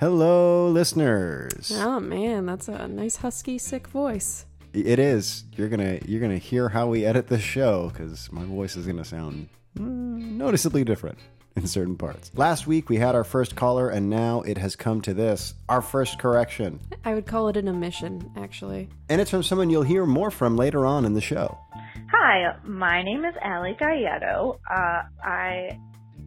Hello, listeners. Oh man, that's a nice husky, sick voice. It is. You're gonna you're gonna hear how we edit this show because my voice is gonna sound mm, noticeably different in certain parts. Last week we had our first caller, and now it has come to this our first correction, I would call it an omission, actually. and it's from someone you'll hear more from later on in the show. Hi, my name is Ali Gallardo. Uh, I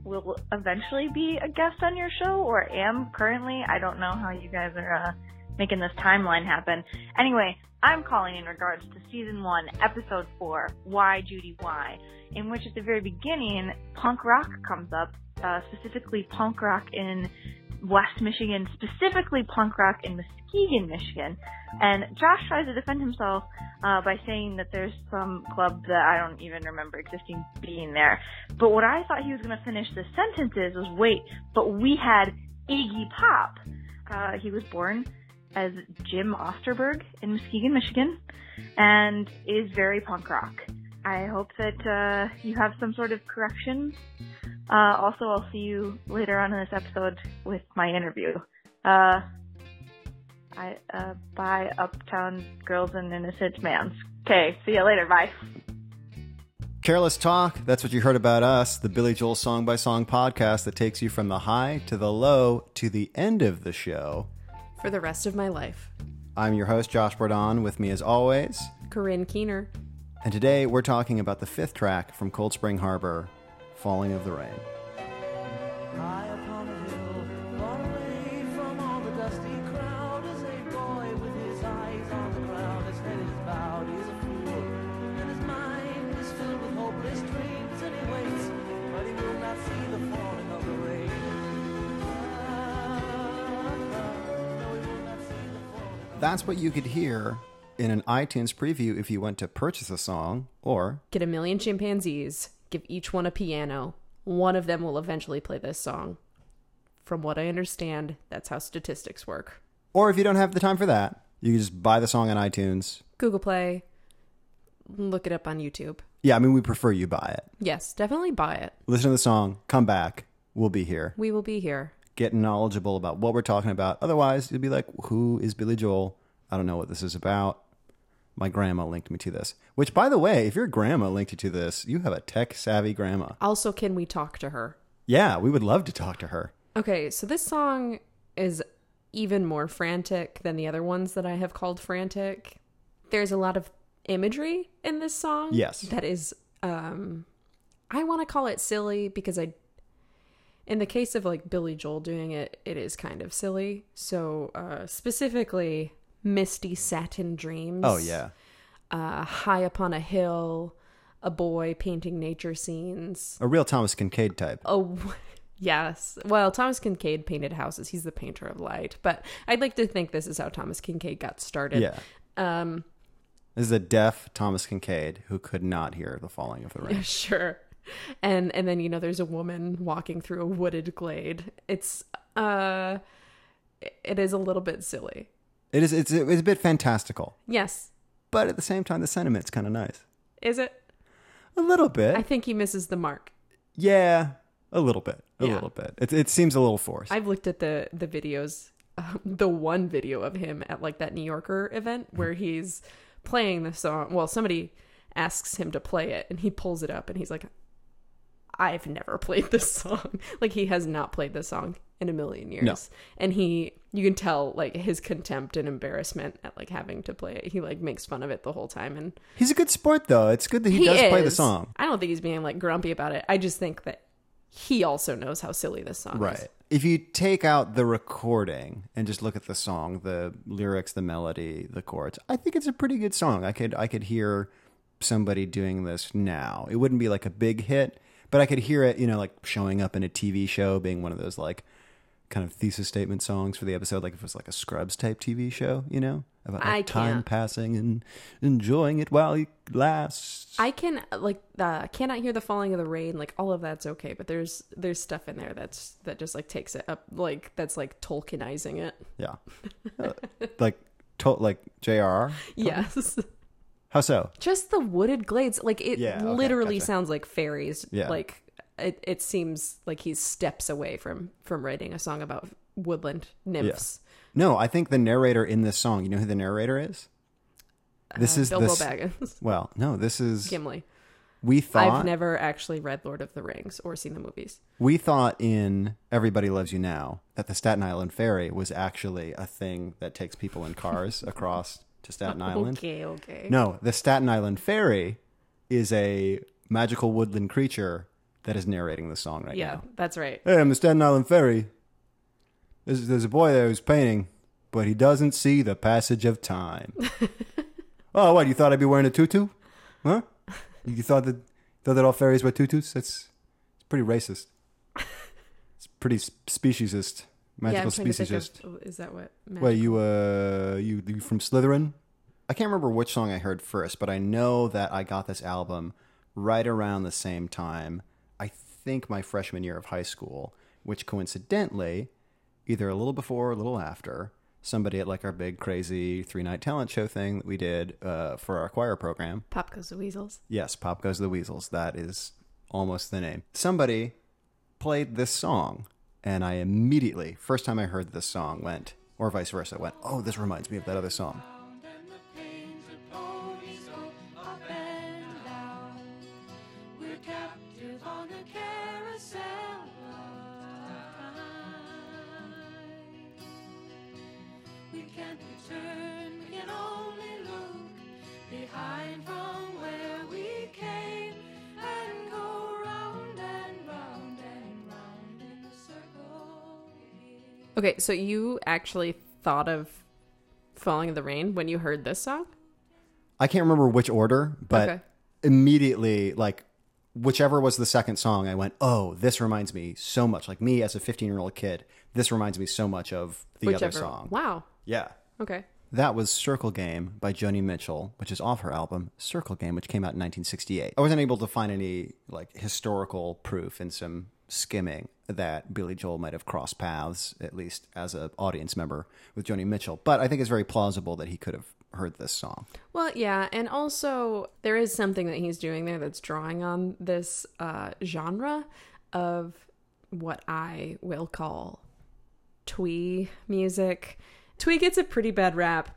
will eventually be a guest on your show, or am currently. I don't know how you guys are uh, making this timeline happen. Anyway, I'm calling in regards to season one, episode four, Why Judy Why, in which at the very beginning, punk rock comes up, uh, specifically punk rock in West Michigan, specifically punk rock in Muskegon, Michigan. And Josh tries to defend himself uh, by saying that there's some club that I don't even remember existing being there. But what I thought he was going to finish the sentences was, wait, but we had Iggy Pop. Uh, he was born as Jim Osterberg in Muskegon, Michigan, and is very punk rock. I hope that uh, you have some sort of correction. Uh, also, I'll see you later on in this episode with my interview. Uh, I uh, bye Uptown Girls and Innocent Mans. Okay, see you later. Bye. Careless Talk, that's what you heard about us, the Billy Joel Song by Song podcast that takes you from the high to the low to the end of the show. For the rest of my life. I'm your host, Josh Bordon, with me as always. Corinne Keener. And today we're talking about the fifth track from Cold Spring Harbor, Falling of the Rain. That's what you could hear in an iTunes preview if you went to purchase a song, or Get a million chimpanzees, give each one a piano. One of them will eventually play this song. From what I understand, that's how statistics work. or if you don't have the time for that, you can just buy the song on iTunes. Google Play, look it up on YouTube. Yeah, I mean we prefer you buy it. Yes, definitely buy it. Listen to the song, come back, we'll be here. We will be here. Get knowledgeable about what we're talking about. Otherwise, you'll be like, who is Billy Joel? I don't know what this is about. My grandma linked me to this. Which, by the way, if your grandma linked you to this, you have a tech savvy grandma. Also, can we talk to her? Yeah, we would love to talk to her. Okay, so this song is even more frantic than the other ones that I have called frantic. There's a lot of imagery in this song. Yes. That is um I want to call it silly because I in the case of like Billy Joel doing it, it is kind of silly. So uh specifically Misty Satin Dreams. Oh, yeah. Uh High Upon a Hill, a boy painting nature scenes. A real Thomas Kinkade type. Oh, yes. Well, Thomas Kinkade painted houses. He's the painter of light. But I'd like to think this is how Thomas Kinkade got started. Yeah. Um, This is a deaf Thomas Kinkade who could not hear the falling of the rain. Yeah, sure. And and then you know there's a woman walking through a wooded glade. It's uh it is a little bit silly. It is it's, it's a bit fantastical, Yes. but at the same time the sentiment's kind of nice. Is it? A little bit. I think he misses the mark. yeah, a little bit. A Yeah. little bit. It it seems a little forced. I've looked at the the videos, um, the one video of him at like that New Yorker event where he's playing the song. Well, somebody asks him to play it, and he pulls it up, and he's like, "I've never played this song. like he has not played this song in a million years." No. And he, you can tell like his contempt and embarrassment at like having to play it. He like makes fun of it the whole time, and He's a good sport though. It's good that he, does play the song. I don't think he's being like grumpy about it. I just think that he also knows how silly this song is. Right. If you take out the recording and just look at the song, the lyrics, the melody, the chords, I think it's a pretty good song. I could I could hear somebody doing this now. It wouldn't be like a big hit, but I could hear it, you know, like showing up in a TV show, being one of those like kind of thesis statement songs for the episode, like if it was like a Scrubs type TV show, you know, about like time passing and enjoying it while it lasts. I can like uh, cannot hear the falling of the rain. Like all of that's okay, but there's there's stuff in there that's that just like takes it up. Like that's like Tolkienizing it. yeah, Uh, like to- like J.R.R. Yes, How so? just the wooded glades. Like it Yeah, okay, literally gotcha. sounds like fairies. Yeah. Like it, it seems like he's steps away from from writing a song about woodland nymphs. No, I think the narrator in this song. You know who the narrator is? This Uh, is Bilbo. Baggins, Well, no, this is. Gimli. We thought I've never actually read Lord of the Rings or seen the movies. we thought in Everybody Loves You Now that the Staten Island Ferry was actually a thing that takes people in cars across to Staten Island. Okay, okay. No, the Staten Island Ferry is a magical woodland creature that is narrating the song right yeah, now. Yeah, that's right. Hey, I'm the Staten Island Ferry. There's, there's a boy there who's painting, but he doesn't see the passage of time. oh, what? You thought I'd be wearing a tutu? Huh? You thought that thought that all fairies wear tutus? That's it's pretty racist. It's pretty speciesist, magical I'm trying to think speciesist. of, is that what? Wait, you uh, you you from Slytherin? I can't remember which song I heard first, but I know that I got this album right around the same time. I think my freshman year of high school, which coincidentally, either a little before or a little after, somebody at like our big crazy three night talent show thing that we did uh, for our choir program. Pop Goes the Weasels. Yes, Pop Goes the Weasels. That is almost the name. Somebody played this song, and I immediately, first time I heard this song, went, or vice versa, went, oh, this reminds me of that other song. Okay, so you actually thought of Falling in the Rain when you heard this song? I can't remember which order, but Okay. immediately, like, whichever was the second song, I went, oh, this reminds me so much. Like, me as a 15 year old kid, this reminds me so much of the Whichever. other song. Wow. Yeah. Okay. That was Circle Game by Joni Mitchell, which is off her album Circle Game, which came out in 1968. I wasn't able to find any like historical proof in some skimming that Billy Joel might have crossed paths, at least as an audience member, with Joni Mitchell. But I think it's very plausible that he could have heard this song. Well, yeah, and also there is something that he's doing there that's drawing on this uh, genre of what I will call twee music. Twee gets a pretty bad rap,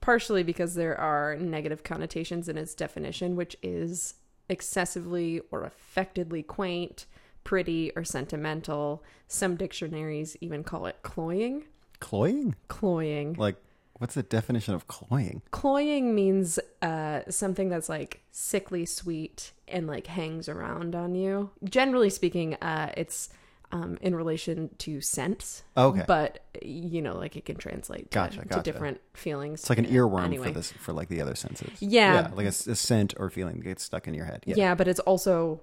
partially because there are negative connotations in its definition, which is excessively or affectedly quaint, pretty, or sentimental. Some dictionaries even call it cloying. Cloying? Cloying. Like, what's the definition of cloying? Cloying means uh, something that's like sickly sweet and like hangs around on you. Generally speaking, uh, it's um, in relation to scents. Okay. But you know, like it can translate to, Gotcha, to different feelings. It's like an earworm Anyway. for this, for like the other senses. Yeah. yeah like a scent or feeling that gets stuck in your head. Yeah. Yeah. but it's also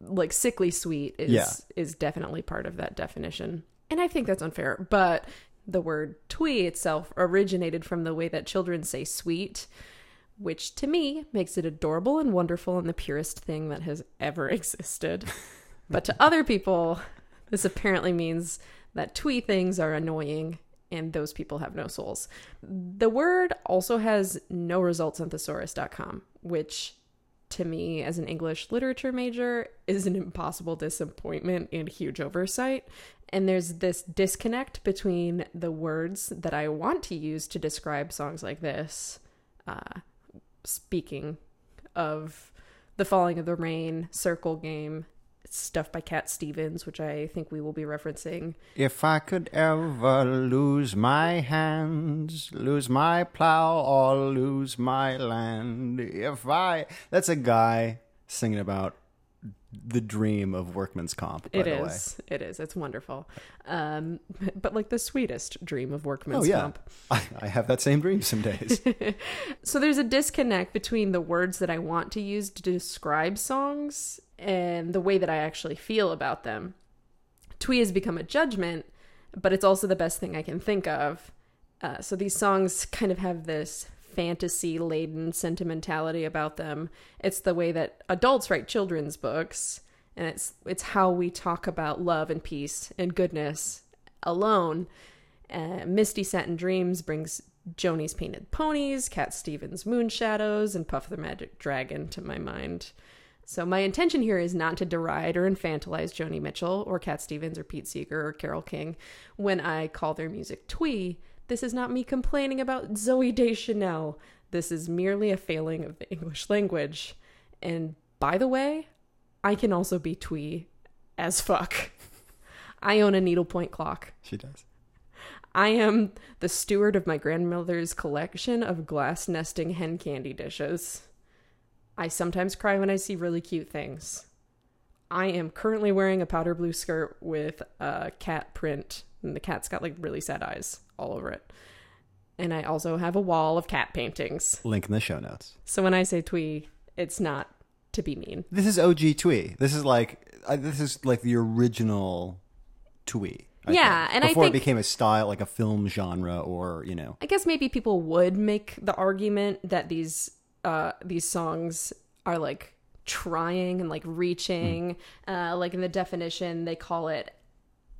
like sickly sweet is Yeah. is definitely part of that definition. And I think that's unfair, but the word twee itself originated from the way that children say sweet, which to me makes it adorable and wonderful and the purest thing that has ever existed. but to other people, this apparently means that twee things are annoying and those people have no souls. The word also has no results on thesaurus.com, which to me as an English literature major is an impossible disappointment and huge oversight. And there's this disconnect between the words that I want to use to describe songs like this. Uh, speaking of The Falling of the Rain, Circle Game, stuff by Cat Stevens, which I think we will be referencing. If I could ever lose my hands, lose my plow, or lose my land, if I. That's a guy singing about the dream of workman's comp, by It the is. It is. It's wonderful. Um, but like the sweetest dream of workman's Oh, yeah. comp. I, I have that same dream some days. So there's a disconnect between the words that I want to use to describe songs and the way that I actually feel about them. Twee has become a judgment, but it's also the best thing I can think of. Uh, so these songs kind of have this fantasy laden sentimentality about them. It's the way that adults write children's books, and it's it's how we talk about love and peace and goodness alone. Uh, Misty Satin Dreams brings Joni's Painted Ponies, Cat Stevens' Moon Shadows, and Puff the Magic Dragon to my mind. So my intention here is not to deride or infantilize Joni Mitchell or Cat Stevens or Pete Seeger or Carole King when I call their music twee. This is not me complaining about Zooey Deschanel. This is merely a failing of the English language. And by the way, I can also be twee as fuck. I own a needlepoint clock. She does. I am the steward of my grandmother's collection of glass nesting hen candy dishes. I sometimes cry when I see really cute things. I am currently wearing a powder blue skirt with a cat print, and the cat's got like really sad eyes all over it. And I also have a wall of cat paintings. Link in the show notes. So when I say twee, it's not to be mean. This is OG Twee. This is like uh, this is like the original Twee. I Yeah, think. and I before think- it became a style, like a film genre, or you know, I guess maybe people would make the argument that these uh these songs are like trying and like reaching uh like in the definition they call it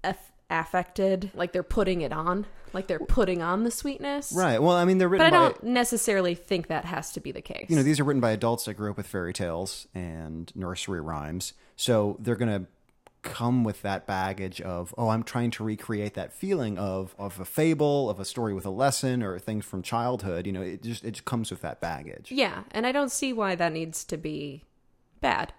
aff- affected like they're putting it on like they're putting on the sweetness right? Well, I mean, they're written. but i by don't necessarily think that has to be the case you know these are written by adults that grew up with fairy tales and nursery rhymes, so they're gonna come with that baggage of oh i'm trying to recreate that feeling of of a fable of a story with a lesson or things from childhood you know it just it just comes with that baggage yeah and i don't see why that needs to be bad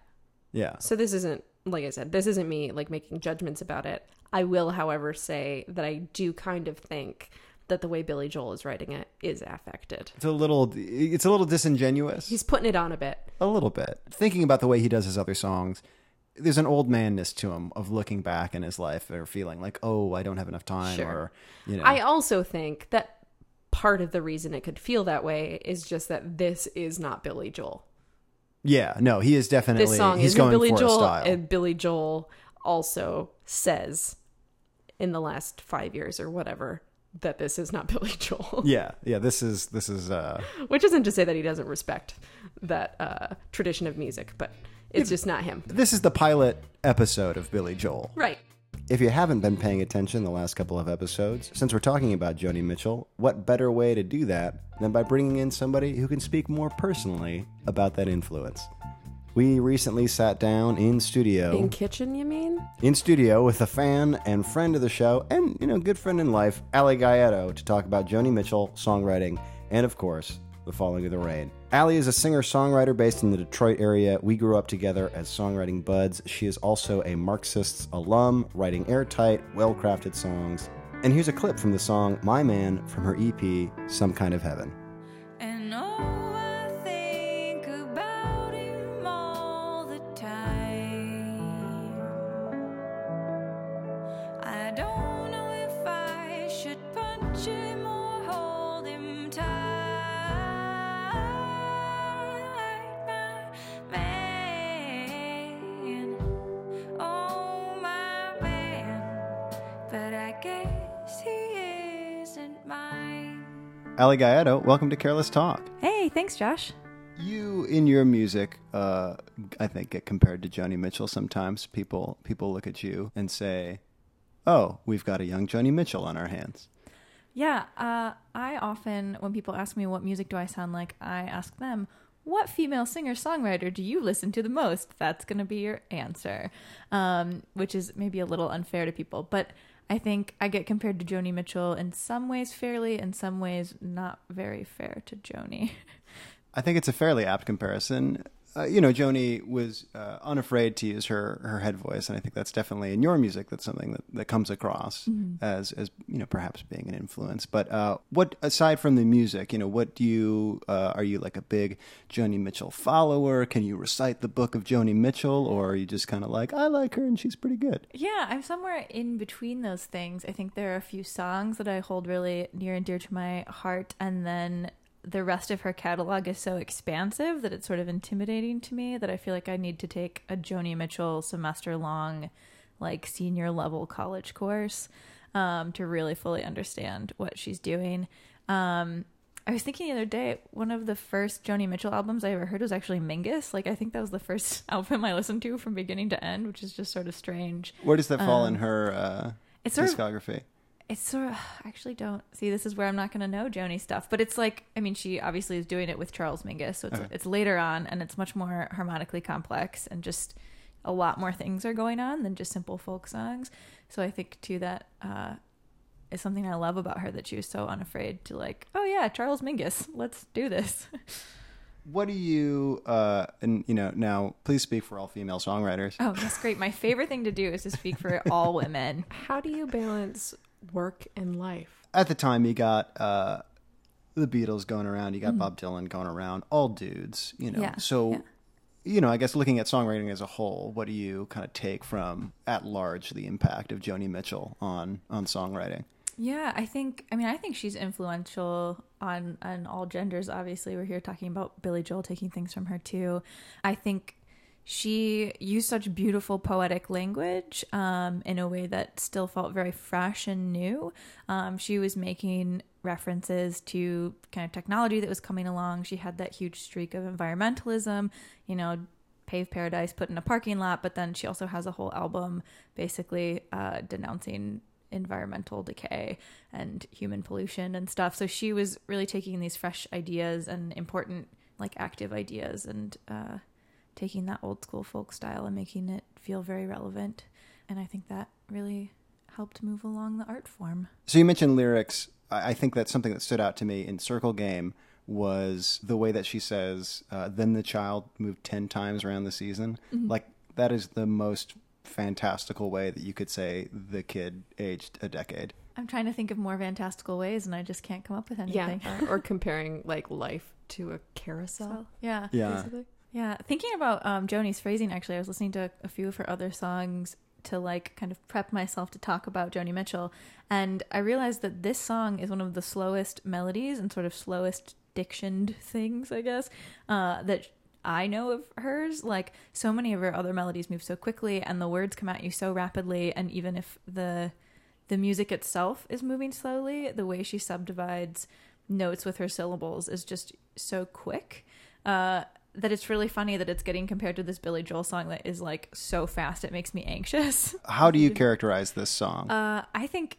yeah So this isn't like I said, this isn't me like making judgments about it. I will, however, say that I do kind of think that the way Billy Joel is writing it is affected. it's a little it's a little disingenuous He's putting it on a bit. A little bit. Thinking about the way he does his other songs, there's an old manness to him of looking back in his life or feeling like, oh, I don't have enough time, Sure. or you know, I also think that part of the reason it could feel that way is just that this is not Billy Joel. yeah, no, he is definitely This song he's going Billy for Joel, style. and Billy Joel also says in the last five years or whatever that this is not Billy Joel. yeah, yeah, this is this is uh, Which isn't to say that he doesn't respect that uh, tradition of music, but it's just not him. this is the pilot episode of Billy Joel. Right. If you haven't been paying attention the last couple of episodes, since we're talking about Joni Mitchell, what better way to do that than by bringing in somebody who can speak more personally about that influence? We recently sat down in studio In kitchen, you mean? in studio with a fan and friend of the show, and you know, good friend in life, Ali Gallardo, to talk about Joni Mitchell songwriting and, of course, the falling of the rain. Ali is a singer-songwriter based in the Detroit area. We grew up together as songwriting buds. She is also a Marxists alum, writing airtight, well-crafted songs. And here's a clip from the song "My Man" from her EP, "Some Kind of Heaven." Ali Gallardo, welcome to Careless Talk. Hey, thanks, Josh. You in your music, uh, I think, get compared to Joni Mitchell. Sometimes people people look at you and say, "Oh, we've got a young Joni Mitchell on our hands." Yeah, uh, I often, when people ask me what music do I sound like, I ask them, what female singer songwriter do you listen to the most? That's going to be your answer, um, which is maybe a little unfair to people. But I think I get compared to Joni Mitchell in some ways fairly, in some ways not very fair to Joni. I think it's a fairly apt comparison. Uh, you know, Joni was uh, unafraid to use her, her head voice, and I think that's definitely in your music. That's something that, that comes across as as you know, perhaps being an influence. But uh, what aside from the music, you know, what do you uh, are you like a big Joni Mitchell follower? Can you recite the book of Joni Mitchell, or are you just kind of like I like her and she's pretty good? Yeah, I'm somewhere in between those things. I think there are a few songs that I hold really near and dear to my heart, and then the rest of her catalog is so expansive that it's sort of intimidating to me that I feel like I need to take a Joni Mitchell semester long, like senior level college course um, to really fully understand what she's doing. Um, I was thinking the other day, one of the first Joni Mitchell albums I ever heard was actually Mingus. Like, I think that was the first album I listened to from beginning to end, which is just sort of strange. Where does that fall in Um, her uh, It's sort of discography? It's sort of I actually don't see this is where I'm not going to know Joni stuff, but it's like I mean she obviously is doing it with Charles Mingus, so it's Okay. it's later on and it's much more harmonically complex and just a lot more things are going on than just simple folk songs. So I think too that uh, is something I love about her that she was so unafraid to like, oh yeah, Charles Mingus, let's do this. What do you uh and you know now please speak for all female songwriters. oh, that's great. My favorite thing to do is to speak for all women. How do you balance work and life? At the time you got uh the Beatles going around, you got Bob Dylan going around, all dudes, you know. Mm-hmm. Yeah, so yeah. you know, I guess looking at songwriting as a whole, what do you kind of take from at large the impact of Joni Mitchell on on songwriting? Yeah, I think. I mean, I think she's influential on on all genders. Obviously, we're here talking about Billy Joel taking things from her too. I think she used such beautiful poetic language um, in a way that still felt very fresh and new. Um, she was making references to kind of technology that was coming along. She had that huge streak of environmentalism. You know, pave paradise put in a parking lot but then she also has a whole album basically uh, denouncing environmental decay and human pollution and stuff so she was really taking these fresh ideas and important like active ideas and uh, taking that old school folk style and making it feel very relevant and i think that really helped move along the art form So you mentioned lyrics. I I think that's something that stood out to me in Circle Game was the way that she says, uh, "Then the child moved ten times around the season." Mm-hmm. Like that is the most fantastical way that you could say the kid aged a decade. i'm trying to think of more fantastical ways and i just can't come up with anything Yeah, or, or comparing like life to a carousel. So, yeah Yeah. basically. Yeah, thinking about um, Joni's phrasing, actually, I was listening to a few of her other songs to like kind of prep myself to talk about Joni Mitchell, and I realized that this song is one of the slowest melodies and sort of slowest dictioned things, I guess, uh, that I know of hers. Like so many of her other melodies move so quickly, and the words come at you so rapidly, and even if the the music itself is moving slowly, the way she subdivides notes with her syllables is just so quick uh, that it's really funny that it's getting compared to this Billy Joel song that is like so fast it makes me anxious. How do you characterize this song? Uh, I think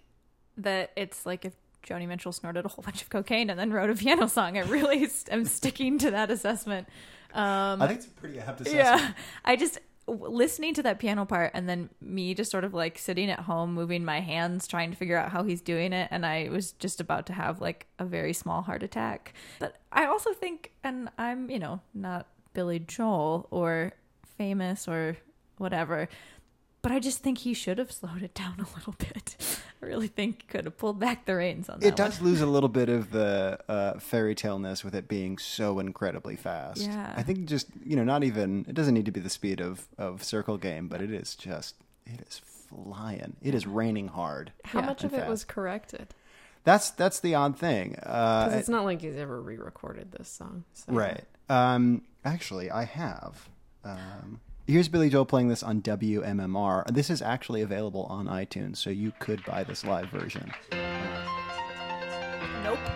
that it's like if Joni Mitchell snorted a whole bunch of cocaine and then wrote a piano song. I really am sticking to that assessment. Um, I think it's a pretty apt assessment. yeah, I just listening to that piano part and then me just sort of like sitting at home moving my hands trying to figure out how he's doing it and I was just about to have like a very small heart attack. But I also think and I'm, you know, not Billy Joel or famous or whatever, but I just think he should have slowed it down a little bit. I really think he could have pulled back the reins on that It does one. lose a little bit of the uh, fairy tale-ness with it being so incredibly fast. Yeah. I think just you know, not even it doesn't need to be the speed of of Circle Game, but it is just it is flying. It is raining hard. How Yeah. much And of it was corrected? That's that's the odd thing. Because Uh, it's not like he's ever re-recorded this song. So. right. Um, actually, I have. Um, here's Billy Joel playing this on WMMR. This is actually available on iTunes, so you could buy this live version. Nope.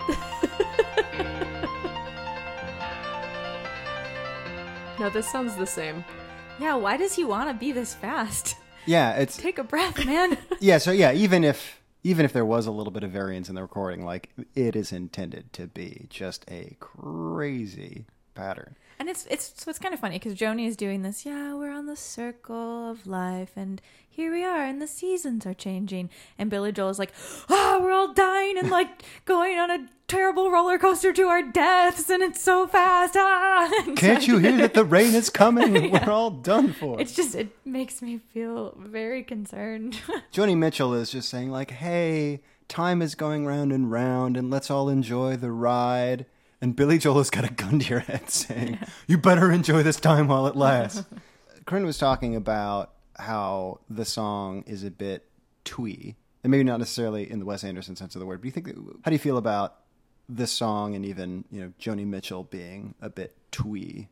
No, this sounds the same. Yeah, why does he want to be this fast? Yeah, it's Take a breath, man. yeah so yeah even if even if there was a little bit of variance in the recording like it is intended to be just a crazy pattern And it's it's so it's kind of funny because Joni is doing this. Yeah, we're on the circle of life, and here we are, and the seasons are changing. And Billy Joel is like, ah, we're all dying and like going on a terrible roller coaster to our deaths, and it's so fast. Ah, can't you hear that the rain is coming Yeah. we're all done for It's just it makes me feel very concerned. joni mitchell is just saying like hey time is going round and round and let's all enjoy the ride and billy joel has got a gun to your head saying you better enjoy this time while it lasts. Corinne was talking about how the song is a bit twee and maybe not necessarily in the wes anderson sense of the word but do you think how do you feel about this song and even you know joni mitchell being a bit twee?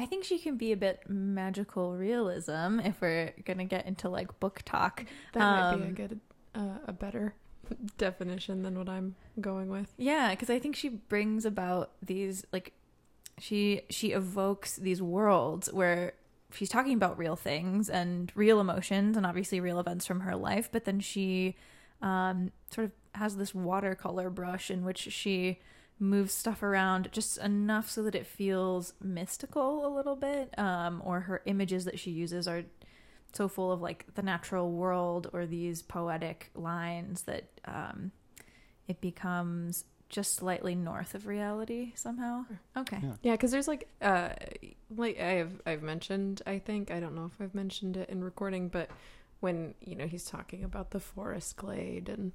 I think she can be a bit magical realism if we're gonna get into like book talk. That might be a Um, good, uh, a better definition than what I'm going with. Yeah, because I think she brings about these like she she evokes these worlds where she's talking about real things and real emotions and obviously real events from her life, but then she um, sort of has this watercolor brush in which she moves stuff around just enough so that it feels mystical a little bit. Um, or her images that she uses are so full of like the natural world or these poetic lines that um, it becomes just slightly north of reality somehow. Okay. Yeah, because there's like, uh, like I've I've mentioned. I think I don't know if I've mentioned it in recording, but when you know he's talking about the forest glade and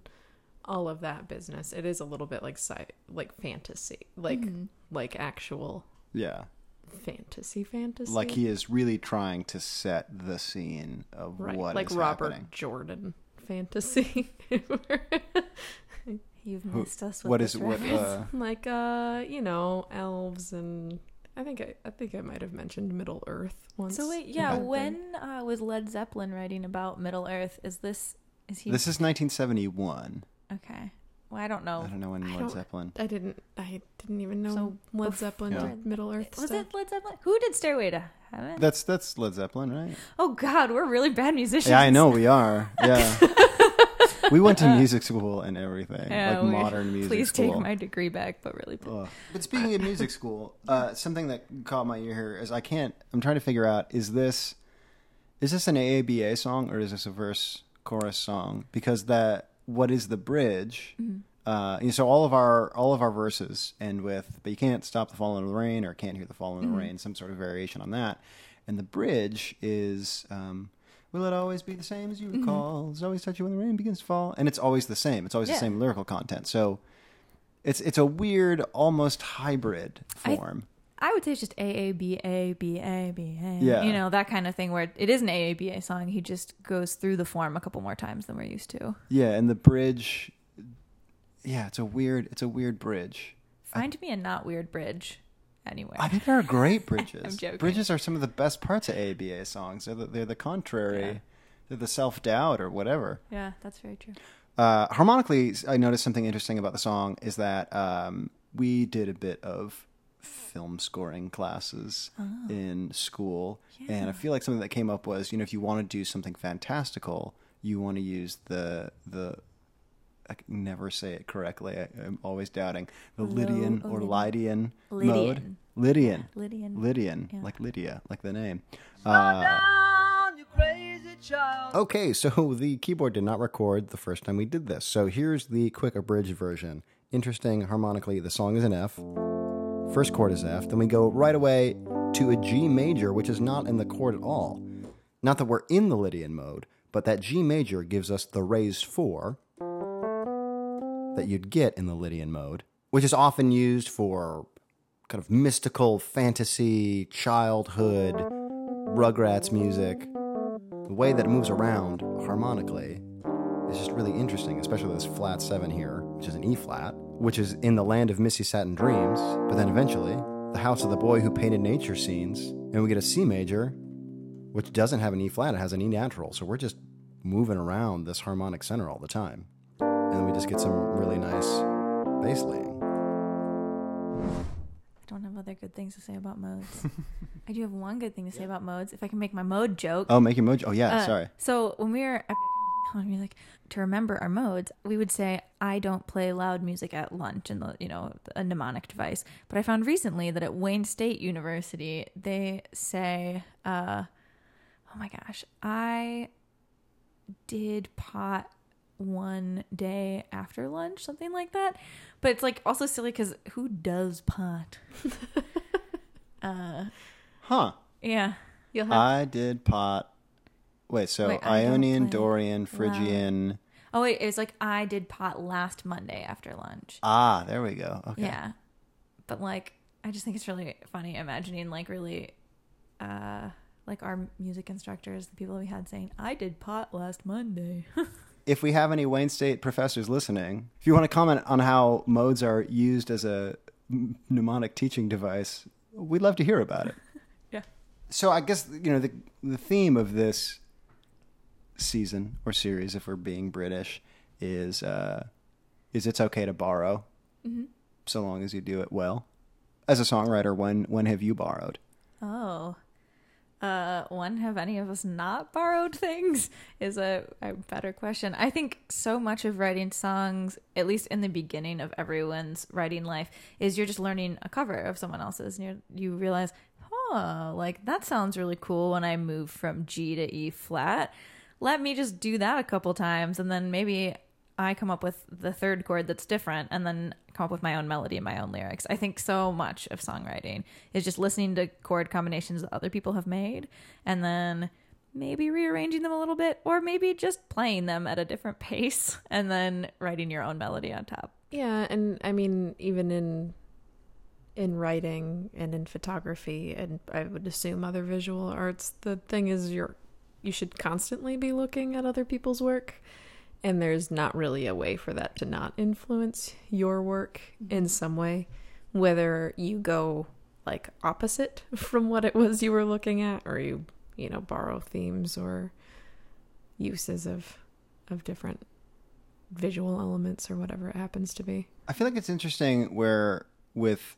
all of that business, it is a little bit like sci- like fantasy, like Mm-hmm. like actual Yeah. Fantasy, fantasy. Like he is really trying to set the scene of what is happening. right, what like is Robert happening. Jordan fantasy. You've Who- missed us with What this is what? reference. Uh, like uh, you know, elves and I think I, I think I might have mentioned Middle Earth once. So wait, yeah, in when uh, was Led Zeppelin writing about Middle Earth? Is this is he this is 1971. okay? Well, I don't know. I don't know when I Led don't- Zeppelin. I didn't I didn't even know So Led bef- Zeppelin Yeah. did Middle Earth Was stuff. it Led Zeppelin? Who did Stairway to Heaven? That's that's Led Zeppelin, right? oh God, we're really bad musicians. Yeah, I know we are. Yeah. we went to music school and everything, Yeah, like we- modern music Please school. take my degree back, but really, please. Ugh. But speaking of music school, uh, something that caught my ear here is I can't. I'm trying to figure out is this is this an AABA song or is this a verse chorus song? Because that what is the bridge? Uh, you know, so all of our all of our verses end with, but you can't stop the falling of the rain or can't hear the falling of the rain. Some sort of variation on that, and the bridge is. Um, Will it always be the same as you recall? It's always touch you when the rain begins to fall, and it's always the same. It's always Yeah. the same lyrical content. So it's it's a weird, almost hybrid form. I would say it's just A A B A B A B A. Yeah. you know that kind of thing where it is an A A B A song. He just goes through the form a couple more times than we're used to. yeah, and the bridge. Yeah, it's a weird. It's a weird bridge. Find me a not weird bridge anywhere. I think there are great bridges. I'm joking. Bridges are some of the best parts of ABA songs. They're the, they're the contrary. Yeah. They're the self doubt or whatever. yeah, that's very true. Uh, harmonically, I noticed something interesting about the song is that um, we did a bit of film scoring classes in school, and I feel like something that came up was, you know, if you want to do something fantastical, you want to use the the. I can never say it correctly. I, I'm always doubting the Lydian or Lydian. Lydian, mode. Lydian. Lydian. Lydian. Lydian, Yeah. like Lydia, like the name. Uh, down, you crazy child. Okay, so the keyboard did not record the first time we did this. So here's the quick abridged version. Interesting harmonically, the song is an F. First chord is F. Then we go right away to a G major, which is not in the chord at all. Not that we're in the Lydian mode, but that G major gives us the raised four that you'd get in the Lydian mode, which is often used for kind of mystical fantasy, childhood, Rugrats music the way that it moves around harmonically is just really interesting, especially this flat seven here, which is an E flat, which is in the land of Missy Satin Dreams, but then eventually the house of the boy who painted nature scenes, and we get a C major, which doesn't have an E flat, it has an E natural. So we're just moving around this harmonic center all the time. And then we just get some really nice bass laying. I don't have other good things to say about modes. I do have one good thing to say about modes. If I can make my mode joke. Oh, make your mojo. Oh, yeah, Uh, sorry. So when we were at on music to remember our modes, we would say I don't play loud music at lunch and the you know a mnemonic device. But I found recently that at Wayne State University they say, uh, "Oh my gosh, I did pot one day after lunch, something like that." But it's like also silly because who does pot? uh, Huh. yeah. You'll have I did pot. Wait, so Wait, I don't Ionian, play Dorian. Phrygian. Oh wait, it was like I did pot last Monday after lunch. Ah, there we go. Okay. Yeah. But like I just think it's really funny imagining like really uh like our music instructors, the people we had saying, I did pot last Monday. If we have any Wayne State professors listening, if you want to comment on how modes are used as a mnemonic teaching device, we'd love to hear about it. yeah. So I guess you know the the theme of this season or series, if we're being British, is uh, is it's okay to borrow, so long as you do it well. As a songwriter, when when have you borrowed? Oh. Uh, when have any of us not borrowed things? Is a, a better question. I think so much of writing songs, at least in the beginning of everyone's writing life, is you're just learning a cover of someone else's, and you you realize, oh, like that sounds really cool when I move from G to E flat. Let me just do that a couple times, and then maybe I come up with the third chord that's different and then come up with my own melody and my own lyrics. I think so much of songwriting is just listening to chord combinations that other people have made and then maybe rearranging them a little bit or maybe just playing them at a different pace and then writing your own melody on top. Yeah, and I mean even in in writing and in photography and I would assume other visual arts, the thing is you're you should constantly be looking at other people's work and there's not really a way for that to not influence your work in some way whether you go like opposite from what it was you were looking at or you you know borrow themes or uses of of different visual elements or whatever it happens to be. I feel like it's interesting where with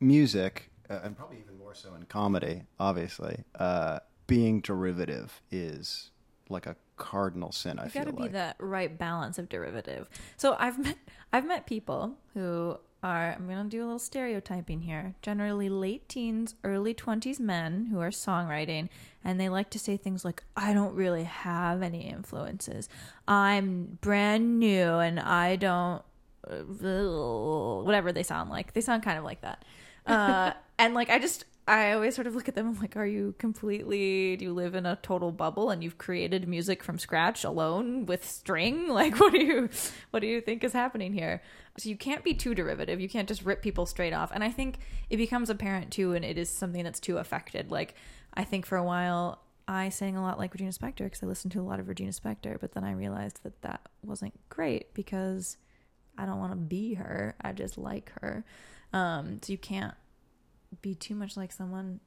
music, uh, and probably even more so in comedy, obviously, uh, being derivative is like a cardinal sin. I You feel got to like be that right balance of derivative. So I've met I've met people who are I'm going to do a little stereotyping here. Generally late teens, early 20s men who are songwriting and they like to say things like I don't really have any influences. I'm brand new and I don't whatever they sound like. They sound kind of like that. Uh, and like I just I always sort of look at them. I'm like, are you completely? Do you live in a total bubble and you've created music from scratch alone with string? Like, what do you, what do you think is happening here? So you can't be too derivative. You can't just rip people straight off. And I think it becomes apparent too, and it is something that's too affected. Like, I think for a while I sang a lot like Regina Spektor because I listened to a lot of Regina Spektor, but then I realized that that wasn't great because I don't want to be her. I just like her. Um, so you can't be too much like someone,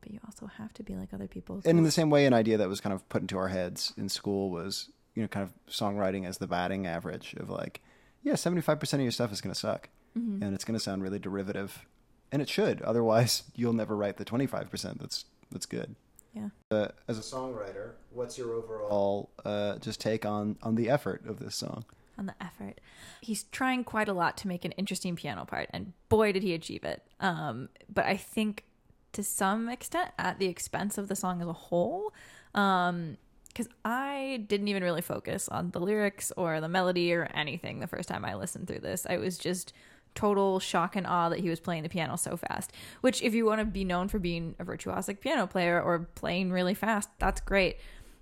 but you also have to be like other people. and in the same way, an idea that was kind of put into our heads in school was, you know, kind of songwriting as the batting average of like, yeah, 75% of your stuff is going to suck Mm-hmm. and it's going to sound really derivative. And it should. Otherwise, you'll never write the 25% that's, that's good. yeah. Uh, as a songwriter, what's your overall uh, just take on, on the effort of this song? On the effort. He's trying quite a lot to make an interesting piano part, and boy, did he achieve it. Um, but I think to some extent at the expense of the song as a whole. Um, because I didn't even really focus on the lyrics or the melody or anything the first time I listened through this. I was just total shock and awe that he was playing the piano so fast. Which, if you want to be known for being a virtuosic piano player or playing really fast, that's great.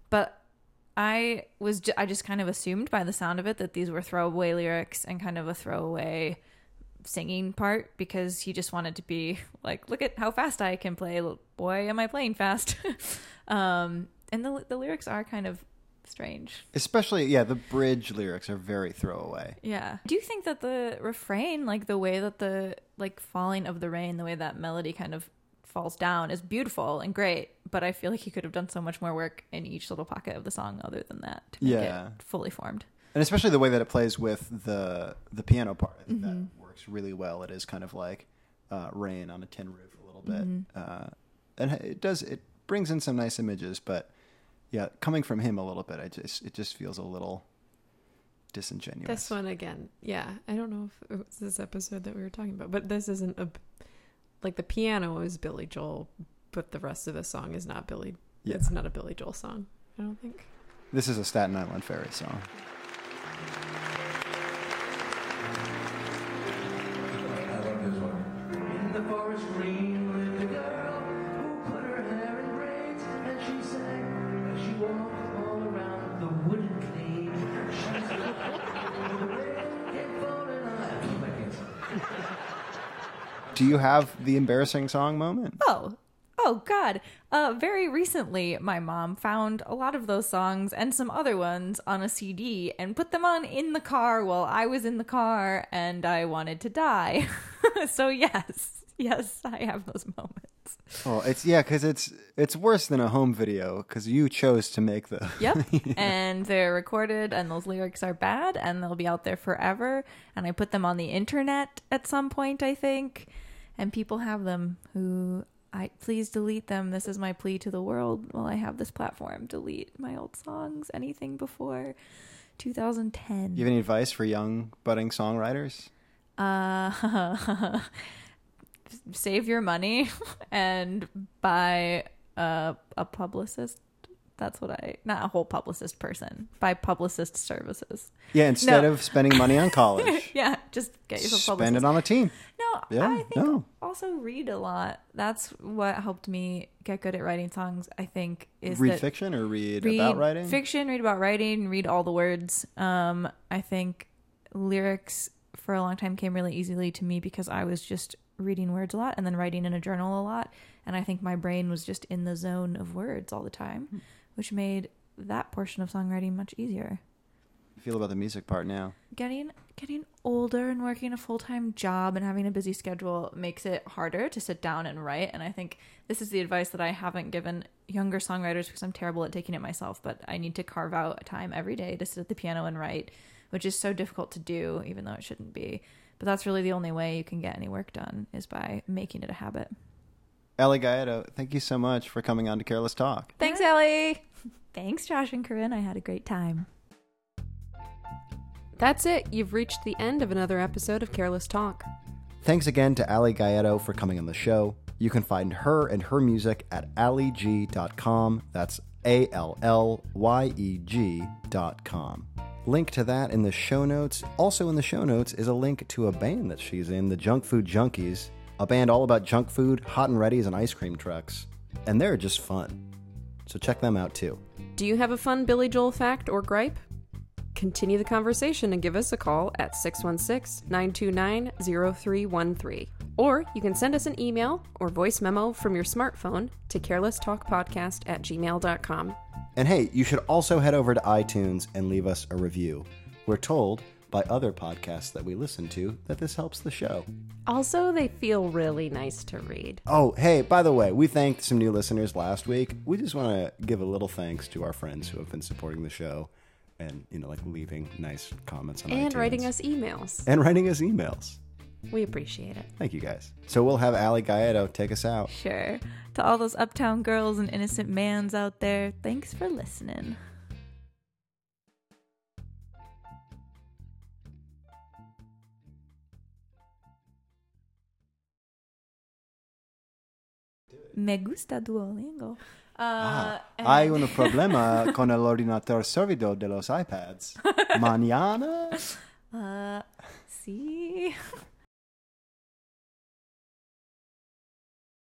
But I was ju- I just kind of assumed by the sound of it that these were throwaway lyrics and kind of a throwaway singing part because he just wanted to be like, look at how fast I can play. Boy, am I playing fast. um, and the the lyrics are kind of strange. Especially, yeah, the bridge lyrics are very throwaway. Yeah. Do you think that the refrain, like the way that the like falling of the rain, the way that melody kind of falls down is beautiful and great, but I feel like he could have done so much more work in each little pocket of the song other than that to make Yeah. it fully formed. and especially the way that it plays with the the piano part. I think Mm-hmm. that works really well. It is kind of like uh, rain on a tin roof a little bit, Mm-hmm. uh, and it does it brings in some nice images. But yeah, coming from him a little bit, I just it just feels a little disingenuous. This one again, yeah. I don't know if it was this episode that we were talking about, but this isn't a like the piano is Billy Joel, but the rest of the song is not Billy. Yeah. It's not a Billy Joel song. I don't think. This is a Staten Island Ferry song. Do you have the embarrassing song moment? Oh, oh God! Uh, very recently, my mom found a lot of those songs and some other ones on a CD and put them on in the car while I was in the car, and I wanted to die. so yes, yes, I have those moments. Oh, it's yeah, because it's it's worse than a home video because you chose to make the. Yep. and they're recorded, and those lyrics are bad, and they'll be out there forever. And I put them on the internet at some point, I think. And people have them who I please delete them. This is my plea to the world. While I have this platform, delete my old songs. Anything before 2010. You have any advice for young budding songwriters? Uh, save your money and buy a, a publicist. That's what I, not a whole publicist person, buy publicist services. Yeah, instead No. of spending money on college, yeah, just get yourself spend publicist. it on a team. No, Yeah, I think no. also read a lot. That's what helped me get good at writing songs. I think is read fiction or read, read about writing. fiction, read about writing, read all the words. Um, I think lyrics for a long time came really easily to me because I was just reading words a lot and then writing in a journal a lot, and I think my brain was just in the zone of words all the time, Hmm. which made that portion of songwriting much easier feel about the music part now? getting getting older and working a full-time job and having a busy schedule makes it harder to sit down and write and i think this is the advice that i haven't given younger songwriters because i'm terrible at taking it myself but i need to carve out a time every day to sit at the piano and write which is so difficult to do even though it shouldn't be. But that's really the only way you can get any work done is by making it a habit. Ellie Gaeto, thank you so much for coming on to Careless Talk. thanks ellie. Thanks josh and corinne. I had a great time That's it. You've reached the end of another episode of Careless Talk. Thanks again to Ali Gaeto for coming on the show. You can find her and her music at allyg.com. That's A L L Y E G.com. Link to that in the show notes. Also, in the show notes is a link to a band that she's in, the Junk Food Junkies, a band all about junk food, hot and ready's, and ice cream trucks. And they're just fun. So check them out too. Do you have a fun Billy Joel fact or gripe? Continue the conversation and give us a call at 616 929 0313. Or you can send us an email or voice memo from your smartphone to carelesstalkpodcast at gmail.com. And hey, you should also head over to iTunes and leave us a review. We're told by other podcasts that we listen to that this helps the show. Also, they feel really nice to read. Oh, hey, by the way, we thanked some new listeners last week. We just want to give a little thanks to our friends who have been supporting the show and, you know, like leaving nice comments on And iTunes. writing us emails. And writing us emails. We appreciate it. Thank you guys. So we'll have Ali Gaeto take us out. sure to all those uptown girls and innocent mans out there thanks for listening Me gusta Duolingo. Uh, Hay un problema con el ordinador servidor de los iPads. Mañana. Uh, sí.